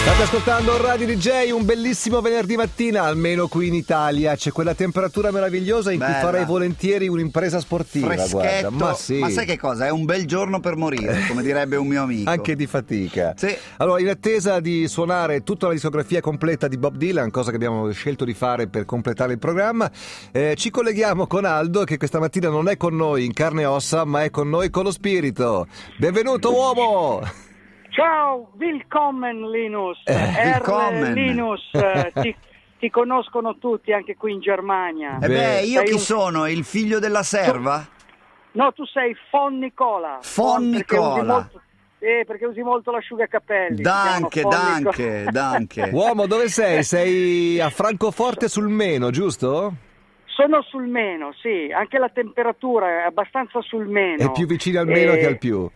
State ascoltando Radio DJ, un bellissimo venerdì mattina, almeno qui in Italia. C'è quella temperatura meravigliosa in Bella. cui farei volentieri un'impresa sportiva. Freschetto, Guarda, ma sì. sai che cosa? È un bel giorno per morire, come direbbe un mio amico. Anche di fatica. Sì. Allora, in attesa di suonare tutta la discografia completa di Bob Dylan, cosa che abbiamo scelto di fare per completare il programma, eh, ci colleghiamo con Aldo, che questa mattina non è con noi in carne e ossa, ma è con noi con lo spirito. Benvenuto, uomo! Ciao, willkommen Linus. Eh, willkommen. Linus, eh, ti, ti conoscono tutti anche qui in Germania. Eh beh, io sei chi un- sono? Il figlio della serva? No, tu sei Fon Nicola. Fon Nicola. eh, perché usi molto l'asciugacapelli. danche, Nicola. danche. Uomo, dove sei? Sei a Francoforte sul Meno, giusto? Sono sul meno, sì, anche la temperatura è abbastanza sul meno. È più vicino al meno Eh, che al più.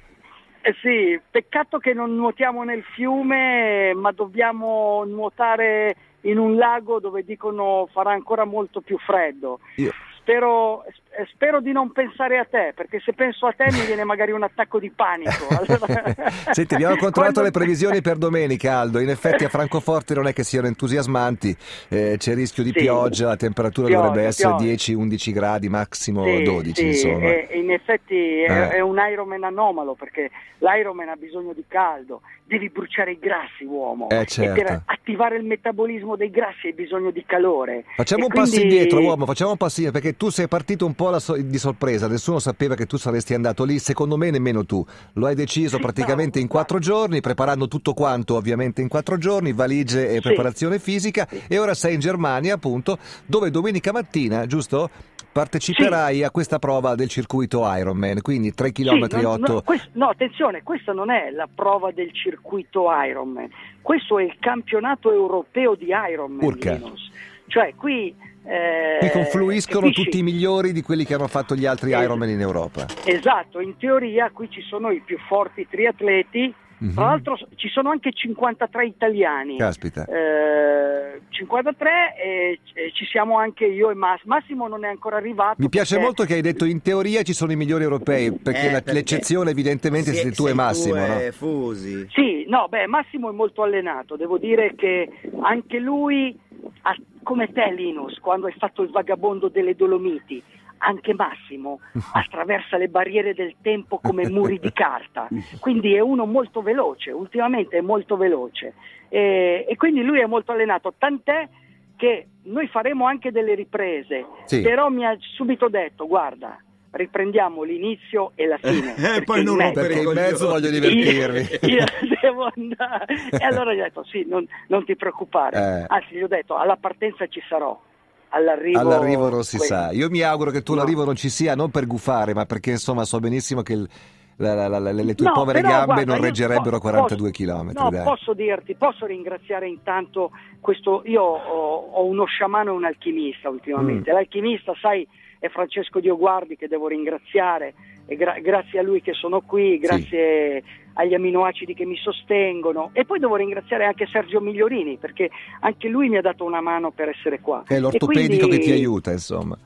Eh sì, peccato che non nuotiamo nel fiume, ma dobbiamo nuotare in un lago dove dicono farà ancora molto più freddo. Io- Spero, spero di non pensare a te, perché se penso a te mi viene magari un attacco di panico. Allora- Senti, abbiamo controllato Quando- le previsioni per domenica, Aldo. In effetti a Francoforte non è che siano entusiasmanti, eh, c'è rischio di Sì. pioggia, la temperatura Pioggia, dovrebbe essere pioggia. 10-11 gradi, massimo Sì, 12, sì, insomma. e- e in effetti è, Eh. è un Ironman anomalo perché l'Ironman ha bisogno di caldo, devi bruciare i grassi uomo Eh, e certo. per attivare il metabolismo dei grassi hai bisogno di calore. Facciamo E un passo quindi- indietro, uomo, facciamo un passo indietro, perché tu sei partito un po' alla so- di sorpresa, nessuno sapeva che tu saresti andato lì, secondo me nemmeno tu. Lo hai deciso Sì, praticamente in quattro giorni, preparando tutto quanto ovviamente in quattro giorni, valigie e Sì. preparazione fisica, e ora sei in Germania appunto, dove domenica mattina, giusto? Parteciperai a questa prova del circuito Ironman, quindi 3 km Sì, no, 8. no, quest- no, attenzione, questa non è la prova del circuito Ironman, questo è il campionato europeo di Ironman. Urca. Linus. Cioè qui... eh, Qui confluiscono capisci? tutti i migliori di quelli che hanno fatto gli altri Eh, Ironman in Europa. Esatto, in teoria qui ci sono i più forti triatleti, Mhm. tra l'altro ci sono anche 53 italiani. Caspita. Eh, 53 e, e ci siamo anche io e Massimo. Massimo non è ancora arrivato. Mi piace perché- molto che hai detto in teoria ci sono i migliori europei, perché Eh, perché l'eccezione evidentemente Sì, siete tu e sei Massimo, no? e Fusi. Sì, no, beh, Massimo è molto allenato, devo dire che anche lui, ha- come te Linus, quando hai fatto il vagabondo delle Dolomiti, anche Massimo attraversa le barriere del tempo come muri di carta, quindi è uno molto veloce, ultimamente è molto veloce. E, e quindi lui è molto allenato, tant'è che noi faremo anche delle riprese, Sì. però mi ha subito detto, guarda, riprendiamo l'inizio e la fine. Eh, perché poi non rompere in mezzo voglio divertirmi. io, io devo andare. E allora gli ho detto: Sì, non, non ti preoccupare. Eh. Anzi, gli ho detto: alla partenza ci sarò. All'arrivo, All'arrivo non si que- sa. Io mi auguro che tu No. l'arrivo non ci sia, non per gufare, ma perché insomma so benissimo che il- la- la- la- le tue No, povere però, gambe guarda, non reggerebbero po- 42 posso- km. No, posso dirti, posso ringraziare intanto questo. Io ho, ho uno sciamano e un alchimista ultimamente. Mm. L'alchimista, sai, è Francesco Dioguardi che devo ringraziare. E gra- grazie a lui che sono qui, grazie agli aminoacidi che mi sostengono. E poi devo ringraziare anche Sergio Migliorini perché anche lui mi ha dato una mano per essere qua. È E l'ortopedico quindi- che ti aiuta, insomma.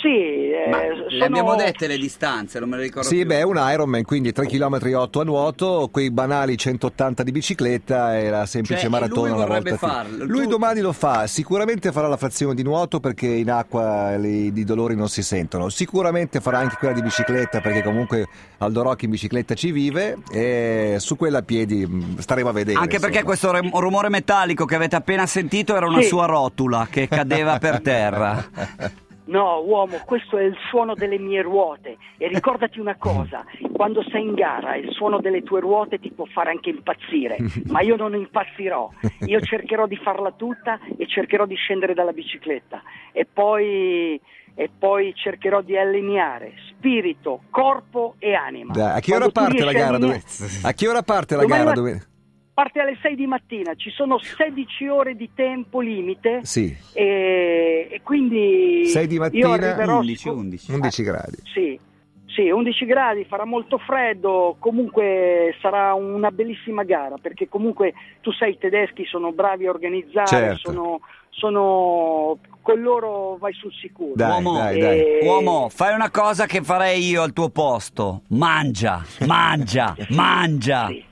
Sì, eh, Ma sono- le abbiamo dette le distanze, non me le ricordo Sì, più. beh, è un Ironman, quindi 3 km 8 a nuoto, quei banali 180 di bicicletta e la semplice Cioè, maratona lui una vorrebbe volta. farlo. Lui Tu- domani lo fa, sicuramente farà la frazione di nuoto perché in acqua i dolori non si sentono. Sicuramente farà anche quella di bicicletta perché comunque Aldo Rocchi in bicicletta ci vive e su quella a piedi mh, staremo a vedere. Anche perché insomma. questo re- rumore metallico che avete appena sentito era una Sì. sua rotula che cadeva per terra. No, uomo, questo è il suono delle mie ruote. E ricordati una cosa: quando sei in gara, il suono delle tue ruote ti può fare anche impazzire. Ma io non impazzirò. Io cercherò di farla tutta e cercherò di scendere dalla bicicletta. E poi, e poi cercherò di allineare spirito, corpo e anima. Dai, a che ora parte la a gara? Dove- A che ora parte la gara? Dove- Parte alle 6 di mattina, ci sono 16 ore di tempo limite Sì, e, e quindi 6 di io mattina, arriverò 11, sicu- 11. 11 gradi. Sì, sì, 11 gradi, farà molto freddo, comunque sarà una bellissima gara perché comunque tu sai i tedeschi sono bravi a organizzare, Certo. sono, sono con loro vai sul sicuro. Dai, Uomo, dai, dai. E- Uomo, fai una cosa che farei io al tuo posto. Mangia, mangia, mangia. Sì.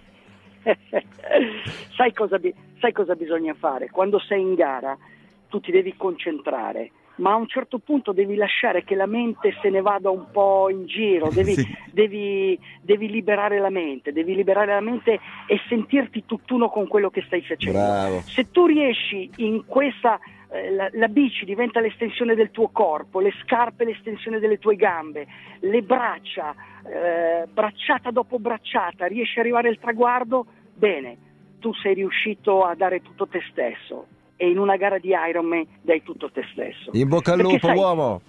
sai, cosa, sai cosa bisogna fare? Quando sei in gara tu ti devi concentrare, ma a un certo punto devi lasciare che la mente se ne vada un po' in giro, devi, Sì. devi- devi liberare la mente, devi liberare la mente e sentirti tutt'uno con quello che stai facendo. Bravo. Se tu riesci in questa, la, la bici diventa l'estensione del tuo corpo, le scarpe l'estensione delle tue gambe, le braccia, eh, bracciata dopo bracciata, riesci ad arrivare al traguardo, bene, tu sei riuscito a dare tutto te stesso e in una gara di Ironman dai tutto te stesso. In bocca al Perché lupo, sai, uomo.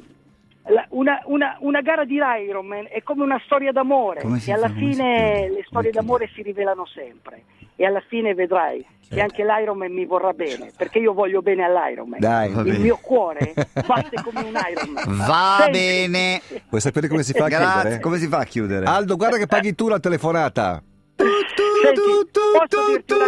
Una, una- una gara di Ironman è come una storia d'amore e alla fine le storie d'amore si rivelano sempre e alla fine vedrai che anche l'Ironman mi vorrà bene perché io voglio bene all'Ironman Dai. Il bene. mio cuore batte come un Ironman Va Sempre. bene. Vuoi sapere come si fa a chiudere? Come si fa a chiudere? Aldo, guarda che paghi tu la telefonata. Senti, posso, una?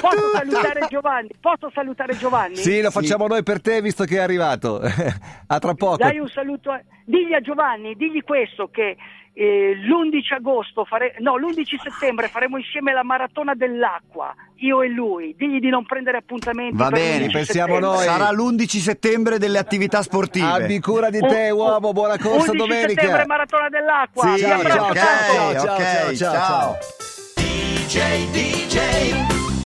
Posso salutare Giovanni posso salutare Giovanni? Sì, lo facciamo noi per te visto che è arrivato. a tra poco. Dai un saluto, a... digli a Giovanni, digli questo che eh, l'11 agosto, fare... no, l'11 settembre faremo insieme la maratona dell'acqua, io e lui, digli di non prendere appuntamenti. Va per bene, l'11 pensiamo settembre. noi. Sarà l'11 settembre delle attività sportive. Abbi cura di te, Un- uomo. Buona corsa 11 domenica. settembre maratona dell'acqua. Sì, ciao, ok, tanto. ciao, ciao, ok, ciao, ciao, ciao. ciao. DJ, DJ,